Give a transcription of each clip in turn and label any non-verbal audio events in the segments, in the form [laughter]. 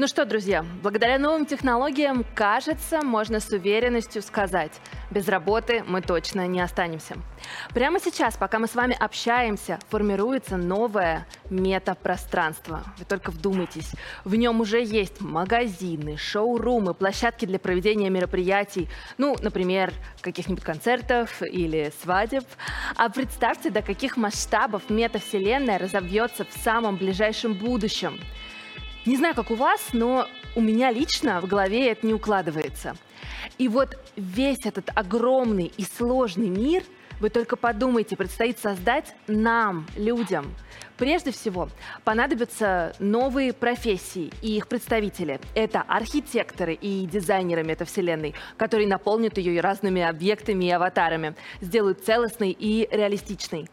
Ну что, друзья, благодаря новым технологиям, кажется, можно с уверенностью сказать, без работы мы точно не останемся. Прямо сейчас, пока мы с вами общаемся, формируется новое метапространство. Вы только вдумайтесь. В нем уже есть магазины, шоурумы, площадки для проведения мероприятий, ну, например, каких-нибудь концертов или свадеб. А представьте, до каких масштабов метавселенная разовьется в самом ближайшем будущем. Не знаю, как у вас, но у меня лично в голове это не укладывается. И вот весь этот огромный и сложный мир, вы только подумайте, предстоит создать нам, людям. Прежде всего, понадобятся новые профессии и их представители. Это архитекторы и дизайнеры метавселенной, которые наполнят ее разными объектами и аватарами, сделают целостной и реалистичной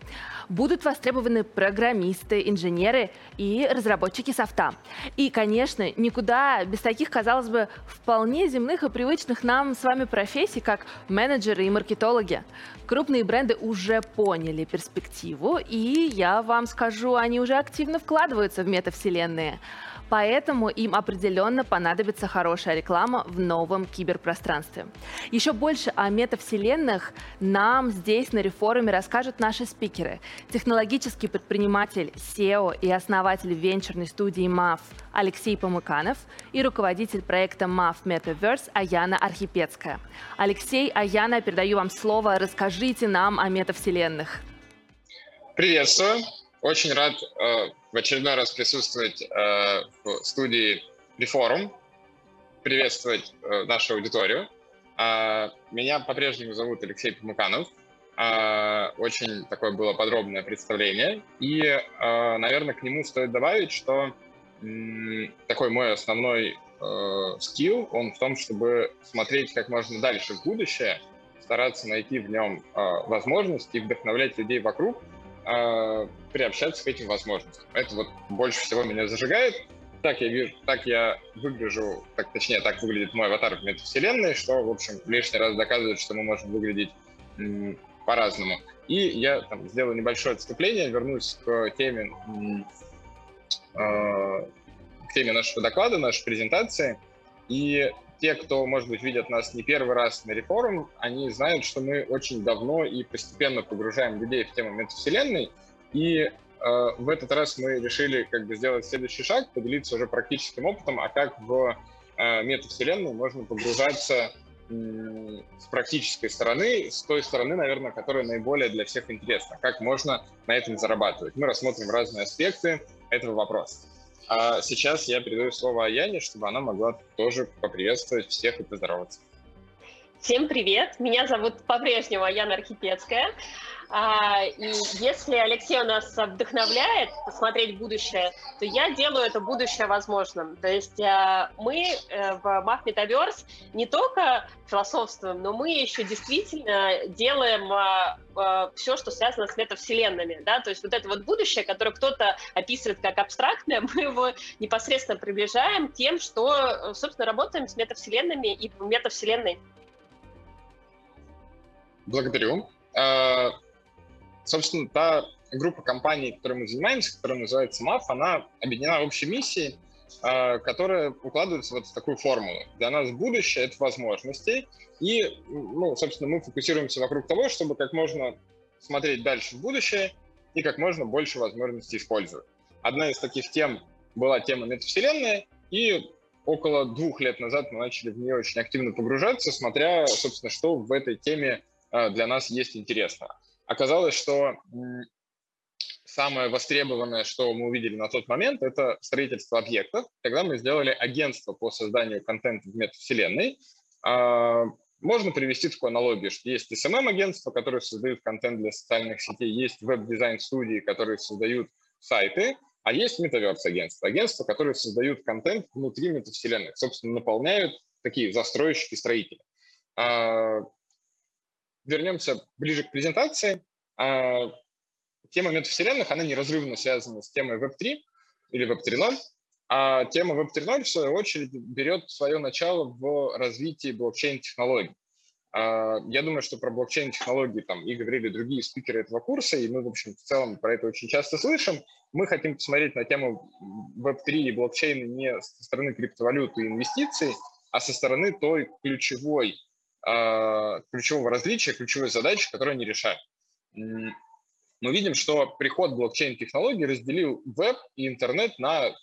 будут востребованы программисты, инженеры и разработчики софта. И, конечно, никуда без таких, казалось бы, вполне земных и привычных нам с вами профессий, как менеджеры и маркетологи. Крупные бренды уже поняли перспективу, и я вам скажу, они уже активно вкладываются в метавселенные. Поэтому им определенно понадобится хорошая реклама в новом киберпространстве. Еще больше о метавселенных нам здесь на реформе расскажут наши спикеры. Технологический предприниматель SEO и основатель венчурной студии MAF Алексей Помыканов и руководитель проекта MAF Metaverse Аяна Архипецкая. Алексей, Аяна, передаю вам слово. Расскажите нам о метавселенных. Приветствую. Очень рад э, в очередной раз присутствовать э, в студии Reforum, приветствовать э, нашу аудиторию. Э, меня по-прежнему зовут Алексей Помуканов. Э, очень такое было подробное представление. И, э, наверное, к нему стоит добавить, что э, такой мой основной э, он в том, чтобы смотреть как можно дальше в будущее, стараться найти в нем э, возможности и вдохновлять людей вокруг – э, приобщаться к этим возможностям. Это вот больше всего меня зажигает. Так я вижу, так я выгляжу, так, точнее, так выглядит мой аватар в метавселенной, что, в общем, лишний раз доказывает, что мы можем выглядеть м, по-разному. И я там, сделаю небольшое отступление, вернусь к теме, э, к теме нашего доклада, нашей презентации. И те, кто, может быть, видят нас не первый раз на рефорум, они знают, что мы очень давно и постепенно погружаем людей в тему метавселенной, и э, в этот раз мы решили как бы сделать следующий шаг, поделиться уже практическим опытом, а как в э, метавселенную можно погружаться э, с практической стороны, с той стороны, наверное, которая наиболее для всех интересна, как можно на этом зарабатывать. Мы рассмотрим разные аспекты этого вопроса. А сейчас я передаю слово Яне, чтобы она могла тоже поприветствовать всех и поздороваться. Всем привет! Меня зовут по-прежнему Яна Архипецкая. А, и если Алексей у нас вдохновляет посмотреть будущее, то я делаю это будущее возможным. То есть а, мы э, в Mach Metaverse не только философствуем, но мы еще действительно делаем а, все, что связано с метавселенными. Да? То есть вот это вот будущее, которое кто-то описывает как абстрактное, [laughs] мы его непосредственно приближаем тем, что, собственно, работаем с метавселенными и метавселенной. Благодарю. Собственно, та группа компаний, которой мы занимаемся, которая называется MAF, она объединена общей миссией, а, которая укладывается вот в такую формулу. Для нас будущее — это возможности, и, ну, собственно, мы фокусируемся вокруг того, чтобы как можно смотреть дальше в будущее и как можно больше возможностей использовать. Одна из таких тем была тема метавселенная, и около двух лет назад мы начали в нее очень активно погружаться, смотря, собственно, что в этой теме а, для нас есть интересно оказалось, что самое востребованное, что мы увидели на тот момент, это строительство объектов. Тогда мы сделали агентство по созданию контента в метавселенной. А, можно привести такую аналогию, что есть SMM-агентства, которые создают контент для социальных сетей, есть веб-дизайн-студии, которые создают сайты, а есть метаверс-агентства, агентства, которые создают контент внутри метавселенных, собственно, наполняют такие застройщики, строители. Вернемся ближе к презентации. А, тема метавселенных, она неразрывно связана с темой Web3 или Web 3.0. А тема Web 3.0, в свою очередь, берет свое начало в развитии блокчейн-технологий. А, я думаю, что про блокчейн-технологии там и говорили другие спикеры этого курса, и мы, в общем, в целом про это очень часто слышим. Мы хотим посмотреть на тему Web3 и блокчейна не со стороны криптовалюты и инвестиций, а со стороны той ключевой, ключевого различия, ключевой задачи, которую они решают. Мы видим, что приход блокчейн-технологий разделил веб и интернет на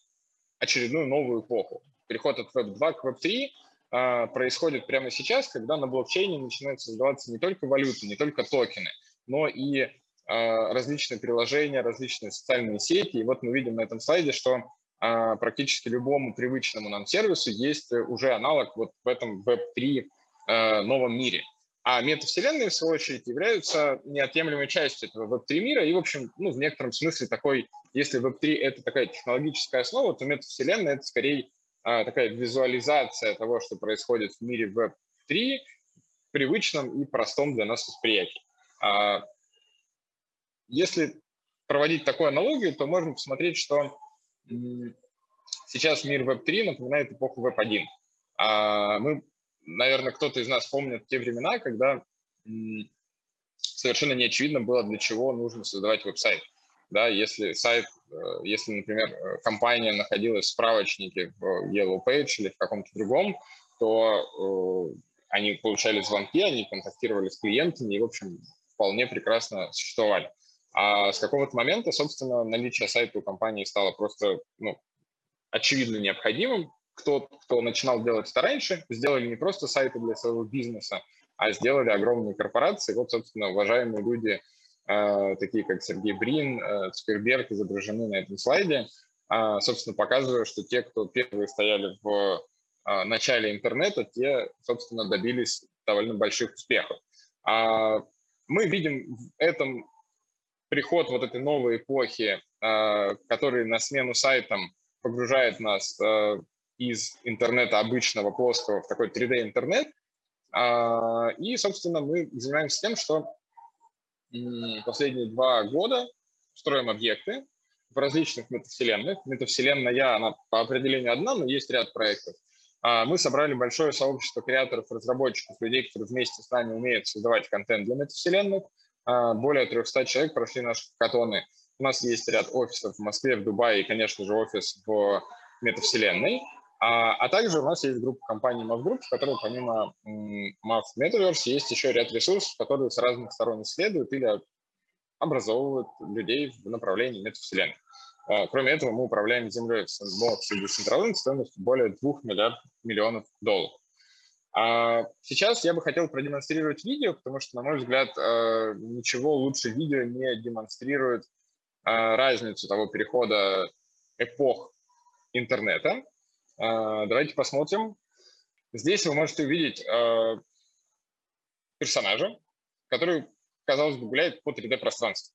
очередную новую эпоху. Переход от Web 2 к Web 3 а, происходит прямо сейчас, когда на блокчейне начинают создаваться не только валюты, не только токены, но и а, различные приложения, различные социальные сети. И вот мы видим на этом слайде, что а, практически любому привычному нам сервису есть уже аналог вот в этом Web3 новом мире. А метавселенные, в свою очередь, являются неотъемлемой частью этого Web3 мира. И, в общем, ну, в некотором смысле такой, если Web3 — это такая технологическая основа, то метавселенная — это скорее а, такая визуализация того, что происходит в мире Web3, привычном и простом для нас восприятии. А, если проводить такую аналогию, то можно посмотреть, что сейчас мир Web3 напоминает эпоху Web1. А, мы, наверное, кто-то из нас помнит те времена, когда совершенно не очевидно было, для чего нужно создавать веб-сайт да, если сайт, э, если, например, э, компания находилась в справочнике в Yellow Page или в каком-то другом, то э, они получали звонки, они контактировали с клиентами и, в общем, вполне прекрасно существовали. А с какого-то момента, собственно, наличие сайта у компании стало просто ну, очевидно необходимым. Кто, кто начинал делать это раньше, сделали не просто сайты для своего бизнеса, а сделали огромные корпорации. Вот, собственно, уважаемые люди – Э, такие как Сергей Брин, э, Цукерберг изображены на этом слайде, а, собственно, показывая, что те, кто первые стояли в а, начале интернета, те, собственно, добились довольно больших успехов. А, мы видим в этом приход вот этой новой эпохи, который на смену сайтам погружает нас из интернета обычного плоского в такой 3D-интернет. И, собственно, мы занимаемся тем, что последние два года строим объекты в различных метавселенных. Метавселенная, она по определению одна, но есть ряд проектов. А, мы собрали большое сообщество креаторов, разработчиков, людей, которые вместе с нами умеют создавать контент для метавселенных. А, более 300 человек прошли наши катоны. У нас есть ряд офисов в Москве, в Дубае и, конечно же, офис в метавселенной. А, а также у нас есть группа компаний MAF Group, в которой помимо MAF Metaverse есть еще ряд ресурсов, которые с разных сторон исследуют или образовывают людей в направлении метавселенной. А, кроме этого, мы управляем землей в сэндбоксе Decentraland стоимостью более 2 миллиард, миллионов долларов. А сейчас я бы хотел продемонстрировать видео, потому что, на мой взгляд, а, ничего лучше видео не демонстрирует а, разницу того перехода эпох интернета давайте посмотрим. Здесь вы можете увидеть а, персонажа, который, казалось бы, гуляет по 3D-пространству.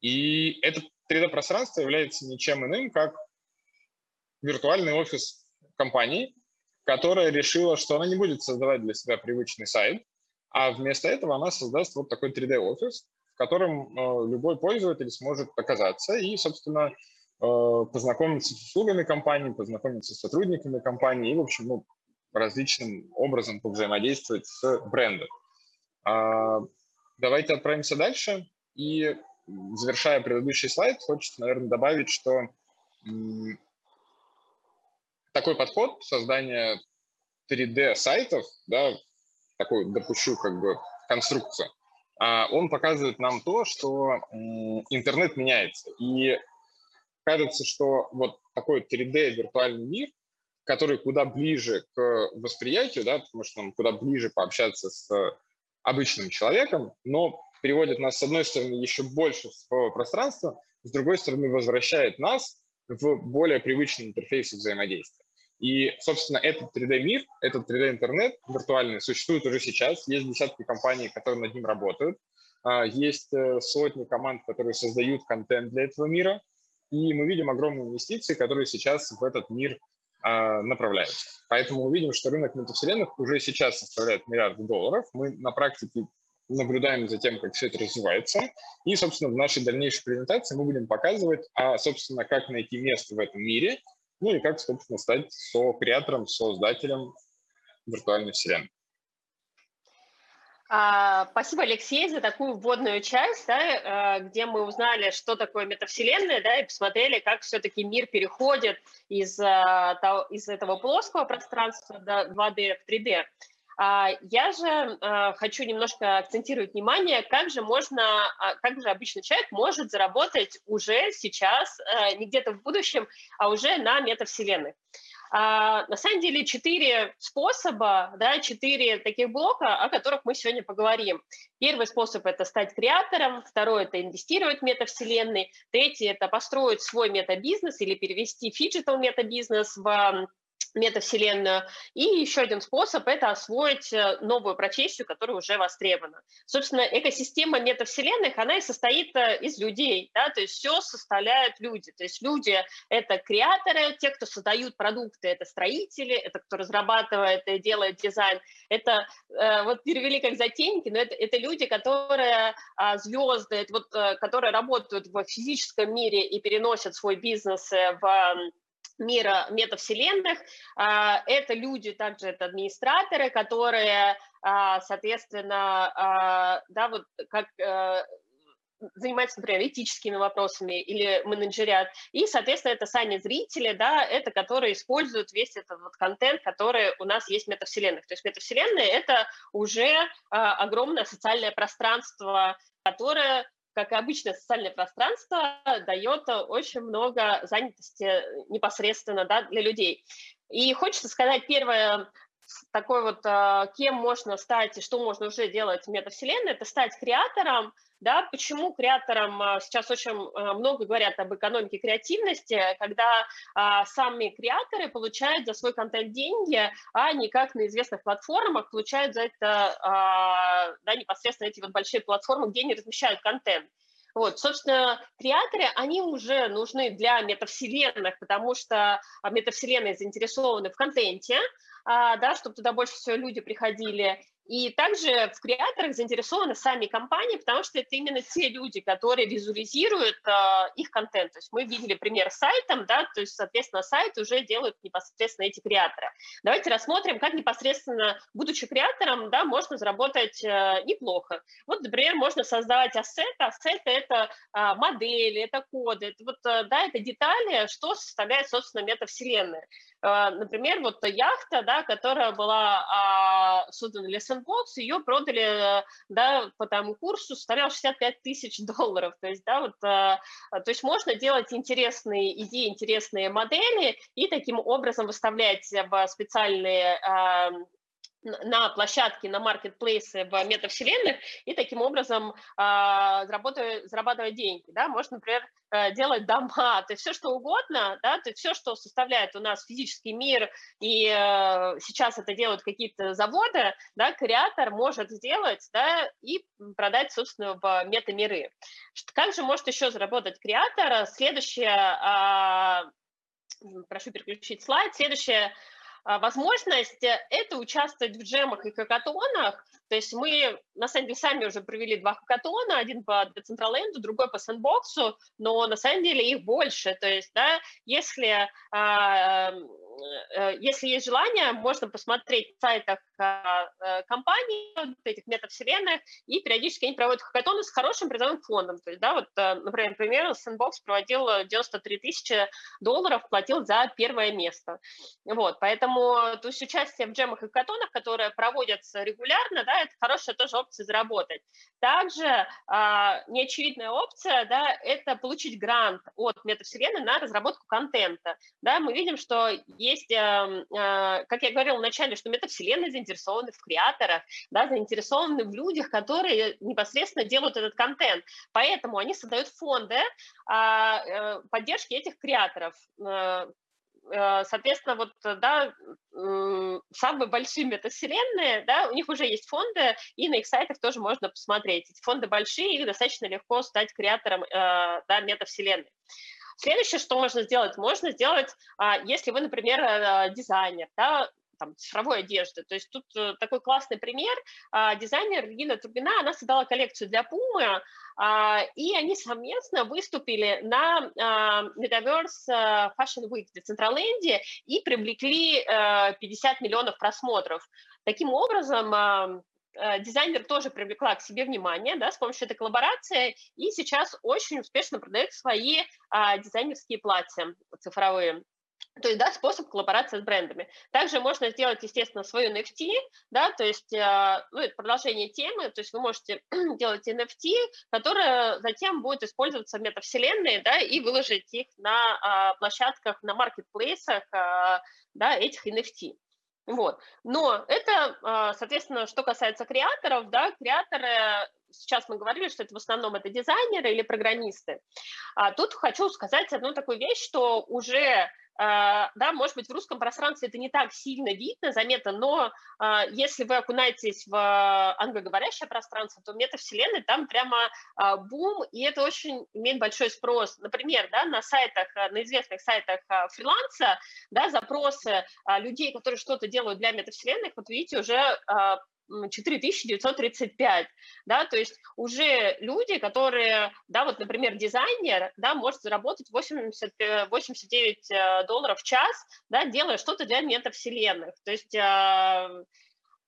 И это 3D-пространство является ничем иным, как виртуальный офис компании, которая решила, что она не будет создавать для себя привычный сайт, а вместо этого она создаст вот такой 3D-офис, в котором э, любой пользователь сможет оказаться и, собственно, познакомиться с услугами компании, познакомиться с сотрудниками компании и, в общем, ну, различным образом повзаимодействовать с брендом. А, давайте отправимся дальше. И завершая предыдущий слайд, хочется, наверное, добавить, что такой подход создания 3D-сайтов, да, такой допущу как бы конструкцию, а, он показывает нам то, что интернет меняется. И кажется, что вот такой 3D виртуальный мир, который куда ближе к восприятию, да, потому что он куда ближе пообщаться с обычным человеком, но переводит нас, с одной стороны, еще больше в цифровое пространство, с другой стороны, возвращает нас в более привычный интерфейс взаимодействия. И, собственно, этот 3D-мир, этот 3D-интернет виртуальный существует уже сейчас. Есть десятки компаний, которые над ним работают. А, есть э, сотни команд, которые создают контент для этого мира. И мы видим огромные инвестиции, которые сейчас в этот мир э, направляются. Поэтому мы видим, что рынок метавселенных уже сейчас составляет миллиарды долларов. Мы на практике наблюдаем за тем, как все это развивается. И, собственно, в нашей дальнейшей презентации мы будем показывать, а, собственно, как найти место в этом мире ну и как, собственно, стать со-креатором, создателем виртуальной вселенной. А, спасибо, Алексей, за такую вводную часть, да, э, где мы узнали, что такое метавселенная, да, и посмотрели, как все-таки мир переходит из, э, из этого плоского пространства да, 2D в 3D. А, я же э, хочу немножко акцентировать внимание, как же можно, а, как же обычный человек может заработать уже сейчас, не где-то в будущем, а уже на метавселенной. А, на самом деле четыре способа, да, четыре таких блока, о которых мы сегодня поговорим. Первый способ – это стать креатором, второй – это инвестировать в метавселенной, третий – это построить свой метабизнес или перевести phygital метабизнес в метавселенную. И еще один способ – это освоить э, новую профессию, которая уже востребована. Собственно, экосистема метавселенных, она и состоит э, из людей, да, то есть все составляют люди. То есть люди – это креаторы, те, кто создают продукты, это строители, это кто разрабатывает и делает дизайн. Это, э, вот перевели как затейники, но это, это люди, которые а, звезды, это вот, которые работают в физическом мире и переносят свой бизнес в мира метавселенных. А, это люди, также это администраторы, которые, а, соответственно, а, да, вот как э, занимаются, например, этическими вопросами или менеджерят. И, соответственно, это сами зрители, да, это которые используют весь этот вот контент, который у нас есть в метавселенных. То есть метавселенная – это уже огромное социальное пространство, которое как и обычное социальное пространство, дает очень много занятости непосредственно да, для людей. И хочется сказать первое, такой вот, а, кем можно стать и что можно уже делать в метавселенной, это стать креатором, да, почему креаторам а, сейчас очень а, много говорят об экономике креативности, когда сами креаторы получают за свой контент деньги, а не как на известных платформах получают за это да, непосредственно эти вот большие платформы, где они размещают контент. Вот, собственно, креаторы, они уже нужны для метавселенных, потому что метавселенные заинтересованы в контенте, да, чтобы туда больше всего люди приходили. И также в креаторах заинтересованы сами компании, потому что это именно те люди, которые визуализируют э, их контент. То есть мы видели пример с сайтом, да, то есть, соответственно, сайт уже делают непосредственно эти креаторы. Давайте рассмотрим, как непосредственно, будучи креатором, да, можно заработать э, неплохо. Вот, например, можно создавать ассеты. Ассеты – это э, модели, это коды, это, вот, э, да, это детали, что составляет, собственно, метавселенная. Э, например, вот яхта, да, которая была э, создана для Sandbox, ее продали, да, по тому курсу, составлял 65 тысяч долларов. То есть, да, вот, э, то есть можно делать интересные идеи, интересные модели и таким образом выставлять в специальные на площадке, на маркетплейсы в метавселенных и таким образом э, зарабатывать, деньги. Да? Можно, например, э, делать дома, то есть все что угодно, да, то есть все, что составляет у нас физический мир, и э, сейчас это делают какие-то заводы, да, креатор может сделать да, и продать, собственно, в метамиры. Как же может еще заработать креатор? Следующее, э, прошу переключить слайд, следующее а, возможность э, – это участвовать в джемах и хакатонах. То есть мы, на самом деле, сами уже провели два хакатона, один по Decentraland, другой по сэндбоксу, но на самом деле их больше. То есть, да, если а, если есть желание, можно посмотреть в сайтах а, э, компаний, этих метавселенных, и периодически они проводят хакатоны с хорошим призовым фондом. То есть, да, вот, э, например, например, Sandbox проводил 93 тысячи долларов, платил за первое место. Вот, поэтому то есть участие в джемах и хакатонах, которые проводятся регулярно, да, это хорошая тоже опция заработать. Также а, неочевидная опция, да, это получить грант от метавселенной на разработку контента. Да, мы видим, что есть, эм, э, как я говорила вначале, что метавселенные заинтересованы в креаторах, да, заинтересованы в людях, которые непосредственно делают этот контент. Поэтому они создают фонды а, э, поддержки этих креаторов э, соответственно, вот, да, самые большие метавселенные, да, у них уже есть фонды, и на их сайтах тоже можно посмотреть. Эти фонды большие, их достаточно легко стать креатором, да, метавселенной. Следующее, что можно сделать, можно сделать, а, если вы, например, э, дизайнер, да, там, цифровой одежды. То есть тут э, такой классный пример. А, дизайнер Регина Турбина, она создала коллекцию для Пумы, а, и они совместно выступили на Metaverse Fashion Week в Децентраленде и привлекли 50 миллионов просмотров. Таким образом, дизайнер тоже привлекла к себе внимание да, с помощью этой коллаборации, и сейчас очень успешно продает свои а, дизайнерские платья цифровые. То есть, да, способ коллаборации с брендами. Также можно сделать, естественно, свою NFT, да, то есть, э, ну, это продолжение темы, то есть вы можете [clears throat] делать NFT, которая затем будет использоваться в метавселенной, да, и выложить их на а, площадках, на маркетплейсах, а, да, этих NFT. Вот. Но это, а, соответственно, что касается креаторов, да, креаторы сейчас мы говорили, что это в основном это дизайнеры или программисты. А тут хочу сказать одну такую вещь, что уже да, может быть, в русском пространстве это не так сильно видно, заметно, но а, если вы окунаетесь в англоговорящее пространство, то метавселенная там прямо а, бум, и это очень имеет большой спрос. Например, да, на сайтах, на известных сайтах фриланса, да, запросы людей, которые что-то делают для метавселенных, вот видите, уже 4935, да, то есть уже люди, которые, да, вот, например, дизайнер, да, может заработать 80, 89 э, э, долларов в час, да, делая что-то для метавселенных, то есть а,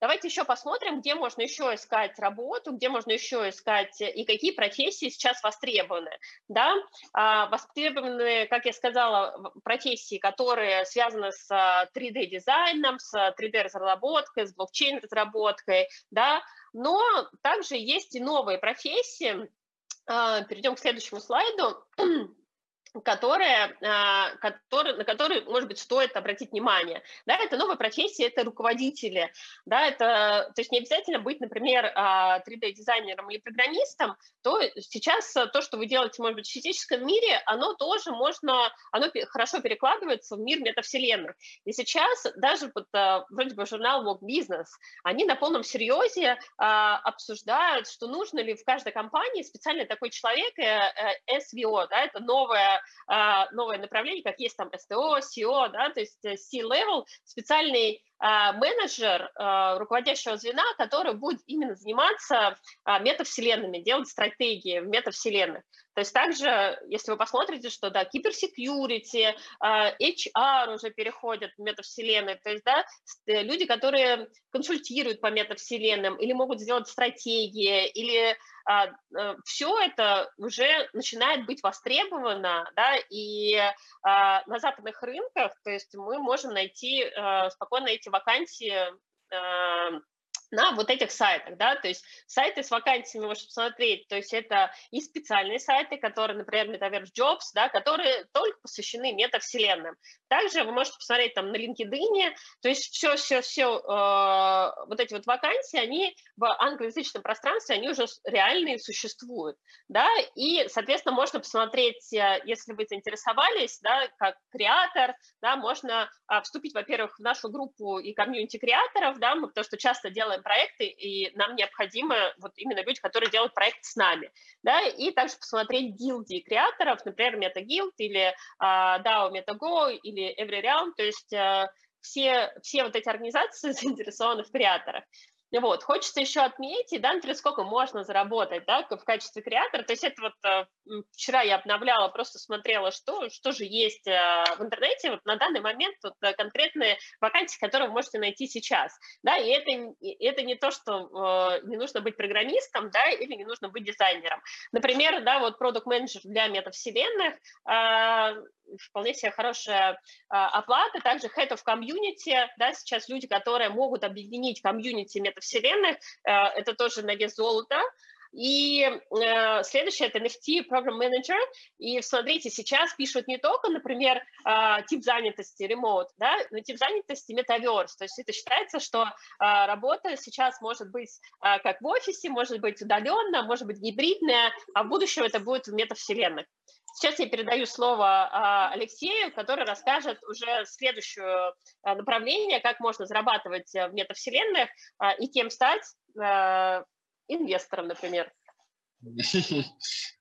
Давайте еще посмотрим, где можно еще искать работу, где можно еще искать э, и какие профессии сейчас востребованы. Да? А, востребованы, как я сказала, профессии, которые связаны с 3D-дизайном, с 3D-разработкой, с блокчейн-разработкой, да? но также есть и новые профессии. А, перейдем к следующему слайду которые, а, которые, на которые, может быть, стоит обратить внимание. Да, это новая профессия, это руководители. Да, это, то есть не обязательно быть, например, 3D-дизайнером а, или программистом, то сейчас то, что вы делаете, может быть, в физическом мире, оно тоже можно, оно хорошо перекладывается в мир метавселенных. И сейчас даже вот, а, вроде бы журнал Vogue Business, они на полном серьезе обсуждают, что нужно ли в каждой компании специально такой человек, э, э, SVO, да, это новая новое направление, как есть там STO, SEO, да, то есть э, C-level, специальный а, менеджер а, руководящего звена, который будет именно заниматься метавселенными, делать стратегии в метавселенных. То есть также, если вы посмотрите, что, да, киберсекьюрити, HR уже переходят в метавселенные, то есть, да, э, люди, которые консультируют по метавселенным или могут сделать стратегии, или а, э, все это уже начинает быть востребовано, да, и а, на западных рынках, то есть мы можем найти, а, спокойно эти вакансии на вот этих сайтах, да, то есть сайты с вакансиями можете посмотреть, то есть это и специальные сайты, которые, например, Metaverse Jobs, да, которые только посвящены метавселенным. Также вы можете посмотреть там на LinkedIn, то есть все-все-все э, вот эти вот вакансии, они в англоязычном пространстве, они уже реальные существуют, да, и, соответственно, можно посмотреть, э, если вы заинтересовались, да, как креатор, да, можно э, вступить, во-первых, в нашу группу и комьюнити креаторов, да, мы потому что часто делаем проекты, и нам необходимы вот именно люди, которые делают проект с нами, да, и также посмотреть гилдии креаторов, например, MetaGuild или uh, DAO MetaGo или EveryRealm, то есть uh, все, все вот эти организации [laughs] заинтересованы в креаторах. Вот, хочется еще отметить, да, например, сколько можно заработать, да, в качестве креатора. То есть это вот э, вчера я обновляла, просто смотрела, что, что же есть э, в интернете вот на данный момент вот, э, конкретные вакансии, которые вы можете найти сейчас, да, и это, это не то, что не нужно быть программистом, да, или не нужно быть дизайнером. Например, да, вот продукт менеджер для метавселенных, вполне себе хорошая оплата, также head of community, да, сейчас люди, которые могут объединить комьюнити метавселенных вселенных, э, это тоже на вес золота. И э, следующее это NFT Program Manager. И смотрите, сейчас пишут не только, например, э, тип занятости remote, да, но тип занятости Metaverse. То есть это считается, что э, работа сейчас может быть э, как в офисе, может быть удаленно, может быть гибридная, а в будущем это будет в метавселенных. Сейчас я передаю слово Алексею, который расскажет уже следующее направление, как можно зарабатывать э, в метавселенных и кем стать инвестором, например.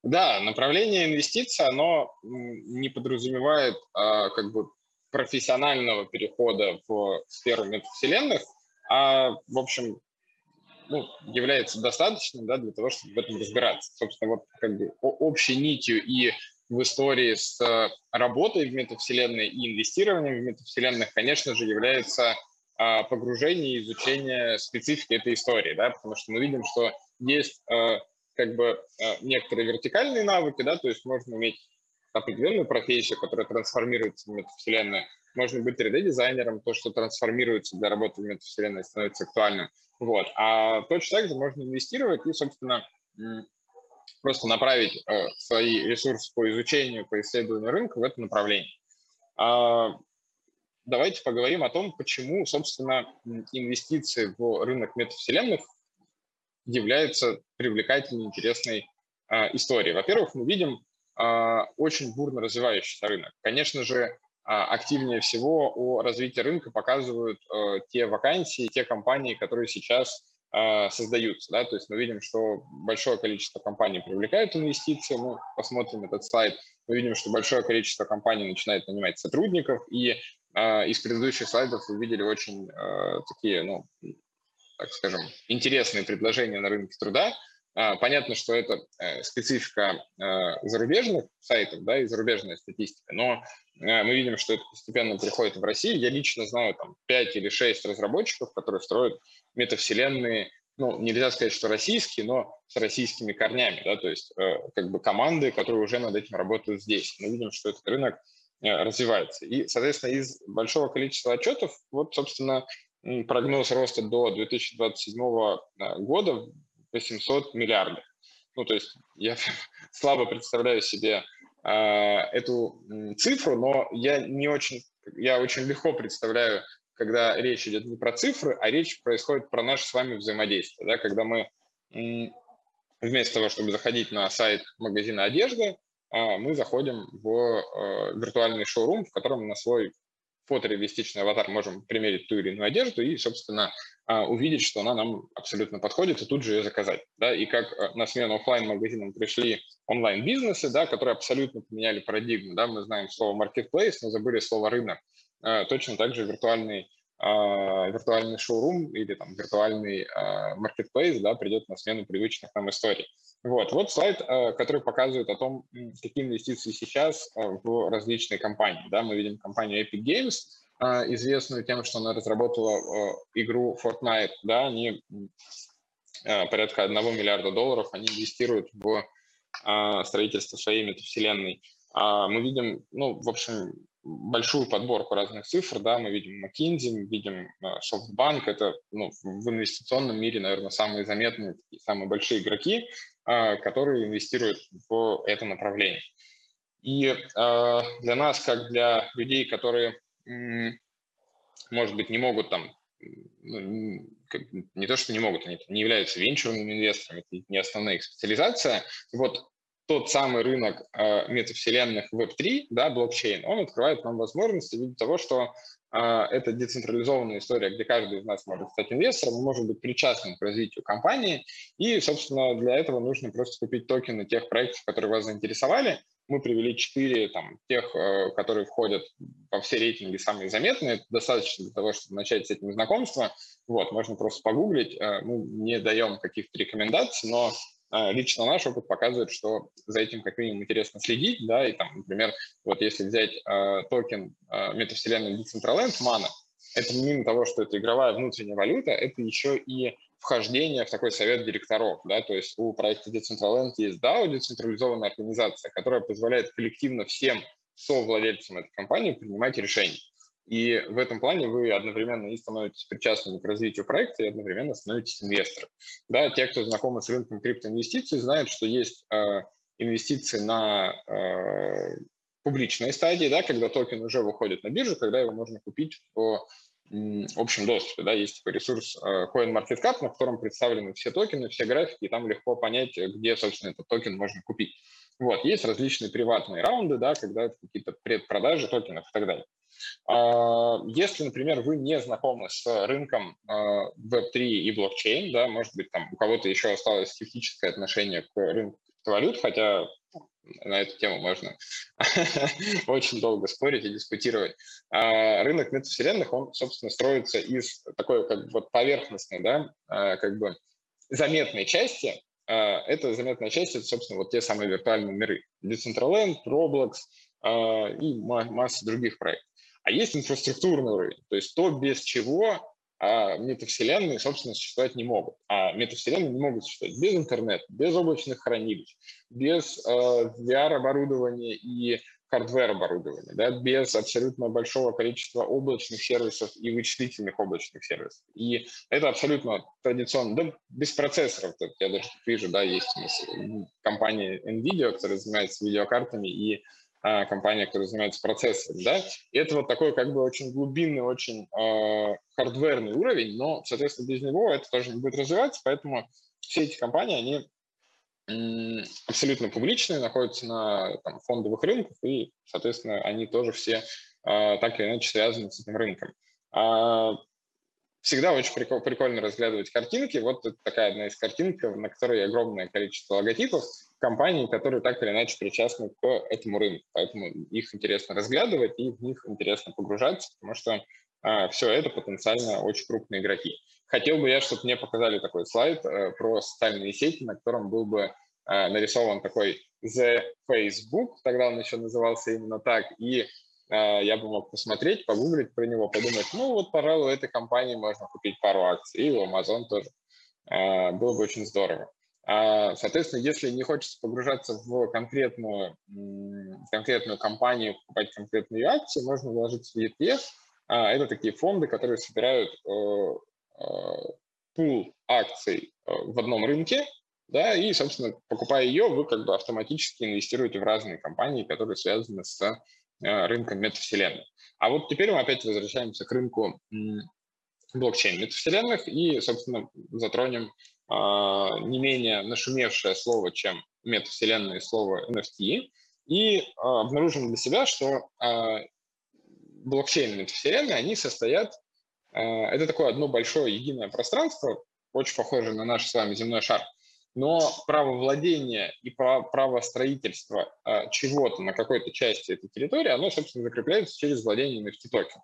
Да, направление инвестиций, оно не подразумевает как бы профессионального перехода в сферу метавселенных, а, в общем, ну, является достаточным да, для того, чтобы в этом разбираться. Собственно, вот как бы общей нитью и в истории с работой в метавселенной и инвестированием в метавселенных, конечно же, является а, погружение и изучение специфики этой истории, да, потому что мы видим, что есть а, как бы а, некоторые вертикальные навыки, да, то есть можно иметь определенную профессию, которая трансформируется в метавселенную, можно быть 3D-дизайнером, то, что трансформируется для работы в метавселенной, становится актуальным. Вот. А точно так же можно инвестировать и, собственно, просто направить свои ресурсы по изучению, по исследованию рынка в это направление давайте поговорим о том, почему, собственно, инвестиции в рынок метавселенных являются привлекательной, интересной э, историей. Во-первых, мы видим э, очень бурно развивающийся рынок. Конечно же, э, активнее всего о развитии рынка показывают э, те вакансии, те компании, которые сейчас создаются. Да? То есть мы видим, что большое количество компаний привлекают инвестиции. Мы посмотрим этот слайд. Мы видим, что большое количество компаний начинает нанимать сотрудников, и из предыдущих слайдов вы видели очень а, такие, ну, так скажем, интересные предложения на рынке труда. А, понятно, что это э, специфика зарубежных сайтов, да, и зарубежная статистика, но мы видим, что это постепенно приходит в Россию. Я лично знаю там 5 или 6 разработчиков, которые строят метавселенные, ну, нельзя сказать, что российские, но с российскими корнями, да, то есть э, как бы команды, которые уже над этим работают здесь. Мы видим, что этот рынок развивается. И, соответственно, из большого количества отчетов, вот, собственно, прогноз роста до 2027 э, года 800 миллиардов. Ну, то есть я [laughs] слабо представляю себе э, эту цифру, но я не очень, я очень легко представляю, когда речь идет не про цифры, а речь происходит про наше с вами взаимодействие, да, когда мы вместо того, чтобы заходить на сайт магазина одежды, мы заходим в э, виртуальный шоурум, в котором на свой фотореалистичный аватар можем примерить ту или иную одежду и, собственно, а, увидеть, что она нам абсолютно подходит, и тут же ее заказать. Да? И как на смену офлайн магазинам пришли онлайн-бизнесы, да, которые абсолютно поменяли парадигму. Да? Мы знаем слово marketplace, но забыли слово рынок. Точно так же виртуальный а, виртуальный шоурум или там виртуальный маркетплейс да, придет на смену привычных нам историй. Вот, вот слайд, э, который показывает о том, какие инвестиции сейчас э, в различные компании. Да, мы видим компанию Epic Games, э, известную тем, что она разработала игру Fortnite. Да, они порядка 1 миллиарда долларов они инвестируют в строительство своей метавселенной. А мы видим, ну, в общем, большую подборку разных цифр, да, мы видим McKinsey, мы видим SoftBank, это ну, в инвестиционном мире, наверное, самые заметные, самые большие игроки, а, которые инвестируют в это направление. И а, для нас, как для людей, которые, может быть, не могут там, ну, не то, что не могут, они не являются венчурными инвесторами, это не основная их специализация, вот тот самый рынок э, метавселенных Web3, да, блокчейн, он открывает нам возможности в виде того, что а, это децентрализованная история, где каждый из нас может стать инвестором, мы можем быть причастным к развитию компании, и, собственно, для этого нужно просто купить токены тех проектов, которые вас заинтересовали. Мы привели четыре там, тех, э, которые входят во все рейтинги самые заметные. Это достаточно для того, чтобы начать с этим знакомство. Вот, можно просто погуглить. Э, мы не даем каких-то рекомендаций, но лично наш опыт показывает, что за этим как минимум интересно следить, да, и там, например, вот если взять э, токен э, метавселенной Decentraland Mana, это помимо того, что это игровая внутренняя валюта, это еще и вхождение в такой совет директоров, да, то есть у проекта Decentraland есть DAO, децентрализованная организация, которая позволяет коллективно всем совладельцам этой компании принимать решения. И в этом плане вы одновременно и становитесь причастными к развитию проекта, и одновременно становитесь инвестором. Да, те, кто знакомы с рынком криптоинвестиций, знают, что есть э, инвестиции на э, публичной стадии, да, когда токен уже выходит на биржу, когда его можно купить в общем доступе. Да, есть такой ресурс э, CoinMarketCap, на котором представлены все токены, все графики, и там легко понять, где, собственно, этот токен можно купить. Вот, есть различные приватные раунды, да, когда это какие-то предпродажи токенов и так далее. А, если, например, вы не знакомы с рынком Web3 а, и блокчейн, да, может быть, там у кого-то еще осталось скептическое отношение к рынку криптовалют, хотя на эту тему можно [laughs] очень долго спорить и дискутировать. А рынок метавселенных, он, собственно, строится из такой как бы вот поверхностной, да, как бы заметной части. А, это заметная часть, это, собственно, вот те самые виртуальные миры. Decentraland, Roblox а, и масса других проектов. А есть инфраструктурный уровень, то есть то, без чего а метавселенные, собственно, существовать не могут. А метавселенные не могут существовать без интернета, без облачных хранилищ, без VR-оборудования и хардвер-оборудования, да, без абсолютно большого количества облачных сервисов и вычислительных облачных сервисов. И это абсолютно традиционно, да, без процессоров, я даже вижу, да, есть у нас компания NVIDIA, которая занимается видеокартами и а, компания, которая занимается процессорами, да, и это вот такой как бы очень глубинный, очень э, хардверный уровень, но, соответственно, без него это тоже не будет развиваться, поэтому все эти компании, они абсолютно публичные, находятся на там, фондовых рынках, и, соответственно, они тоже все э, так или иначе связаны с этим рынком. А, всегда очень прикольно разглядывать картинки. Вот это такая одна из картинок, на которой огромное количество логотипов компаний, которые так или иначе причастны к этому рынку. Поэтому их интересно разглядывать и в них интересно погружаться, потому что а, все это потенциально очень крупные игроки. Хотел бы я, чтобы мне показали такой слайд а, про социальные сети, на котором был бы а, нарисован такой The Facebook, тогда он еще назывался именно так, и я бы мог посмотреть, погуглить про него, подумать, ну вот, пожалуй, у этой компании можно купить пару акций, и у Amazon тоже. Было бы очень здорово. А, соответственно, если не хочется погружаться в конкретную, в конкретную компанию, покупать конкретные акции, можно вложиться в ETF. А, это такие фонды, которые собирают э, э, пул акций э, в одном рынке, да, и, собственно, покупая ее, вы как бы автоматически инвестируете в разные компании, которые связаны с рынком метавселенной. А вот теперь мы опять возвращаемся к рынку блокчейн метавселенных и, собственно, затронем а, не менее нашумевшее слово, чем метавселенное слово NFT, и а, обнаружим для себя, что а, блокчейн и метавселенные, они состоят, это такое одно большое единое пространство, очень похоже на наш с вами земной шар, но право владения и право строительства а, чего-то на какой-то части этой территории, оно, собственно, закрепляется через владение NFT токен.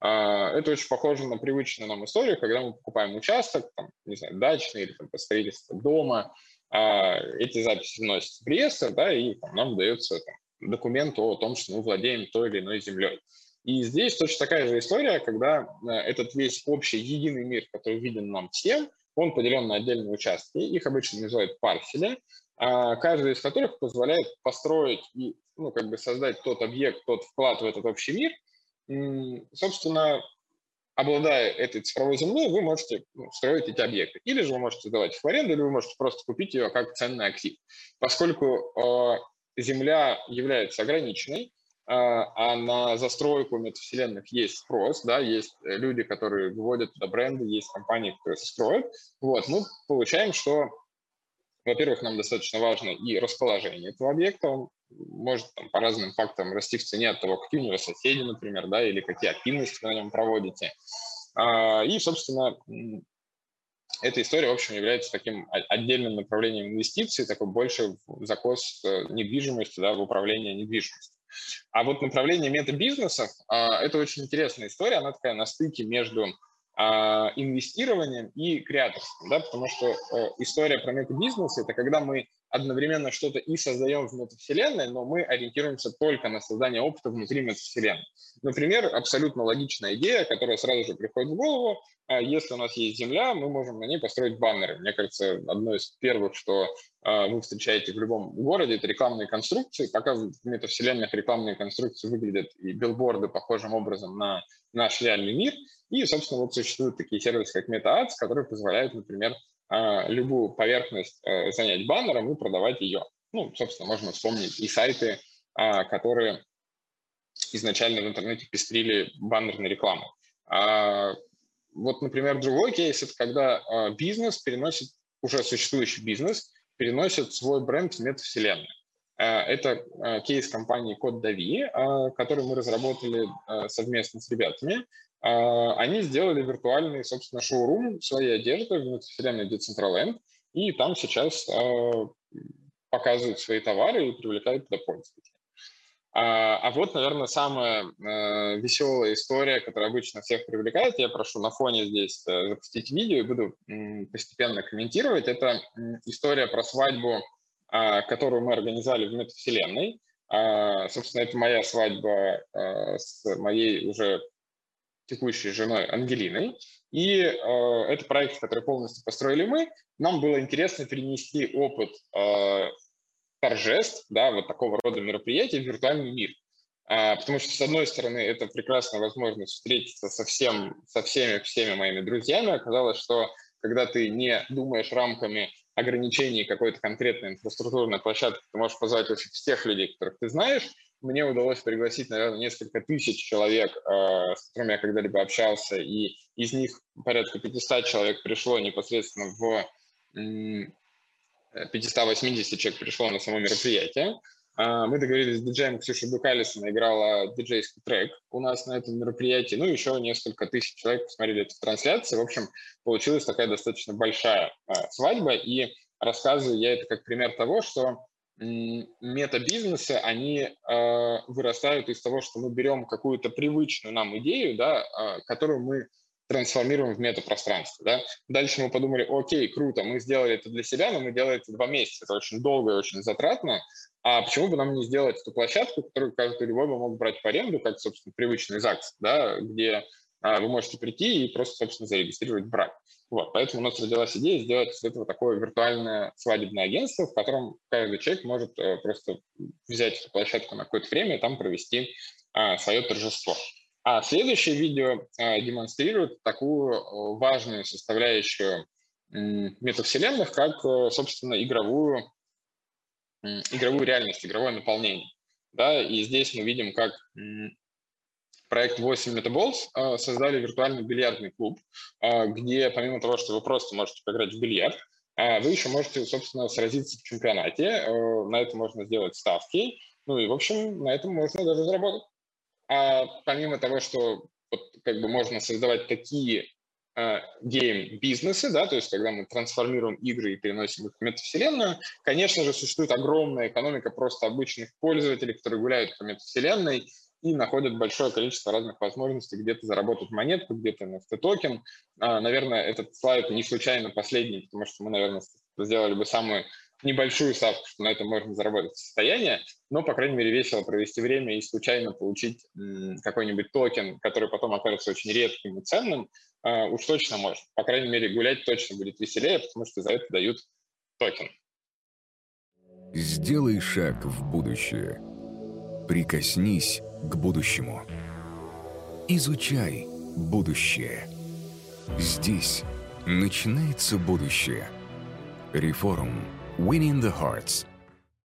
А, это очень похоже на привычную нам историю, когда мы покупаем участок, там, не знаю, дачный или там, по строительству дома, эти записи вносятся в реестр, да, и там, нам дается там, документ о том, что мы владеем той или иной землей. И здесь точно такая же история, когда этот весь общий единый мир, который виден нам всем, он поделен на отдельные участки, их обычно называют парсели, а каждый из которых позволяет построить и ну, как бы создать тот объект, тот вклад в этот общий мир. Собственно, обладая этой цифровой землей, вы можете ну, строить эти объекты. Или же вы можете сдавать их в аренду, или вы можете просто купить ее как ценный актив. Поскольку э, земля является ограниченной, а, а на застройку метавселенных есть спрос, да, есть э, люди, которые выводят туда бренды, есть компании, которые строят. Вот, мы получаем, что, во-первых, нам достаточно важно и расположение этого объекта, он может там, по разным факторам расти в цене от того, какие у него соседи, например, да, или какие активности вы на нем проводите. А, и, собственно, эта история, в общем, является таким отдельным направлением инвестиций, такой больше закос э, недвижимости, да, в управление недвижимостью. А вот направление метабизнесов а, – это очень интересная история, она такая на стыке между а, инвестированием и креаторством, да, потому что э, история про метабизнес – это когда мы одновременно что-то и создаем в метавселенной, но мы ориентируемся только на создание опыта внутри метавселенной. Например, абсолютно логичная идея, которая сразу же приходит в голову, а если у нас есть Земля, мы можем на ней построить баннеры. Мне кажется, одно из первых, что а, вы встречаете в любом городе, это рекламные конструкции. Пока в метавселенных рекламные конструкции выглядят и билборды похожим образом на наш реальный мир. И, собственно, вот существуют такие сервисы, как MetaAds, которые позволяют, например, любую поверхность э, занять баннером и продавать ее. Ну, собственно, можно вспомнить и сайты, а, которые изначально в интернете пестрили баннерной рекламой. А, вот, например, другой кейс – это когда бизнес переносит, уже существующий бизнес, переносит свой бренд в метавселенную. Это кейс компании Код Дави, который мы разработали совместно с ребятами. А, они сделали виртуальный, собственно, шоурум своей одежды в вселенной Decentraland, и там сейчас а, показывают свои товары и привлекают туда пользователей. А, а вот, наверное, самая веселая история, которая обычно всех привлекает. Я прошу на фоне здесь э, запустить видео и буду постепенно комментировать. Это история про свадьбу, которую мы организовали в метавселенной. Э, собственно, это моя свадьба с моей уже текущей женой Ангелиной. И э, это проект, который полностью построили мы. Нам было интересно перенести опыт э, торжеств, да, вот такого рода мероприятий в виртуальный мир. А, потому что, с одной стороны, это прекрасная возможность встретиться со, всем, со всеми, всеми моими друзьями. Оказалось, что когда ты не думаешь рамками ограничений какой-то конкретной инфраструктурной площадки, ты можешь позвать вообще всех людей, которых ты знаешь. Мне удалось пригласить, наверное, несколько тысяч человек, э, с которыми я когда-либо общался, и из них порядка 500 человек пришло непосредственно в 580 человек пришло на само мероприятие. А, мы договорились с диджеем Ксюшей Дукалис, она играла диджейский трек у нас на этом мероприятии. Ну, еще несколько тысяч человек посмотрели эту трансляцию. В общем, получилась такая достаточно большая а, свадьба. И рассказываю я это как пример того, что метабизнесы, они э, вырастают из того, что мы берем какую-то привычную нам идею, да, э, которую мы трансформируем в метапространство. Да? Дальше мы подумали, окей, круто, мы сделали это для себя, но мы делали это два месяца, это очень долго и очень затратно, а почему бы нам не сделать эту площадку, которую каждый любой бы мог брать в аренду, как, собственно, привычный ЗАГС, да, где вы можете прийти и просто, собственно, зарегистрировать брак. Вот, поэтому у нас родилась идея сделать из этого такое виртуальное свадебное агентство, в котором каждый человек может э, просто взять эту площадку на какое-то время и там провести а, свое торжество. А следующее видео э, демонстрирует такую э, важную составляющую метавселенных, как, э, собственно, игровую, игровую реальность, игровое наполнение. Да, и здесь мы видим, как проект 8 Metaballs создали виртуальный бильярдный клуб, где помимо того, что вы просто можете поиграть в бильярд, вы еще можете, собственно, сразиться в чемпионате. На это можно сделать ставки. Ну и, в общем, на этом можно даже заработать. А помимо того, что вот, как бы можно создавать такие а, гейм-бизнесы, да, то есть когда мы трансформируем игры и переносим их в метавселенную, конечно же, существует огромная экономика просто обычных пользователей, которые гуляют по метавселенной и находят большое количество разных возможностей где-то заработать монетку, где-то NFT-токен. А, наверное, этот слайд не случайно последний, потому что мы, наверное, сделали бы самую небольшую ставку, что на этом можно заработать состояние, но, по крайней мере, весело провести время и случайно получить какой-нибудь токен, который потом окажется очень редким и ценным, э, уж точно можно. По крайней мере, гулять точно будет веселее, потому что за это дают токен. Сделай шаг в будущее. Прикоснись к будущему. Изучай будущее. Здесь начинается будущее. Реформ. Winning the Hearts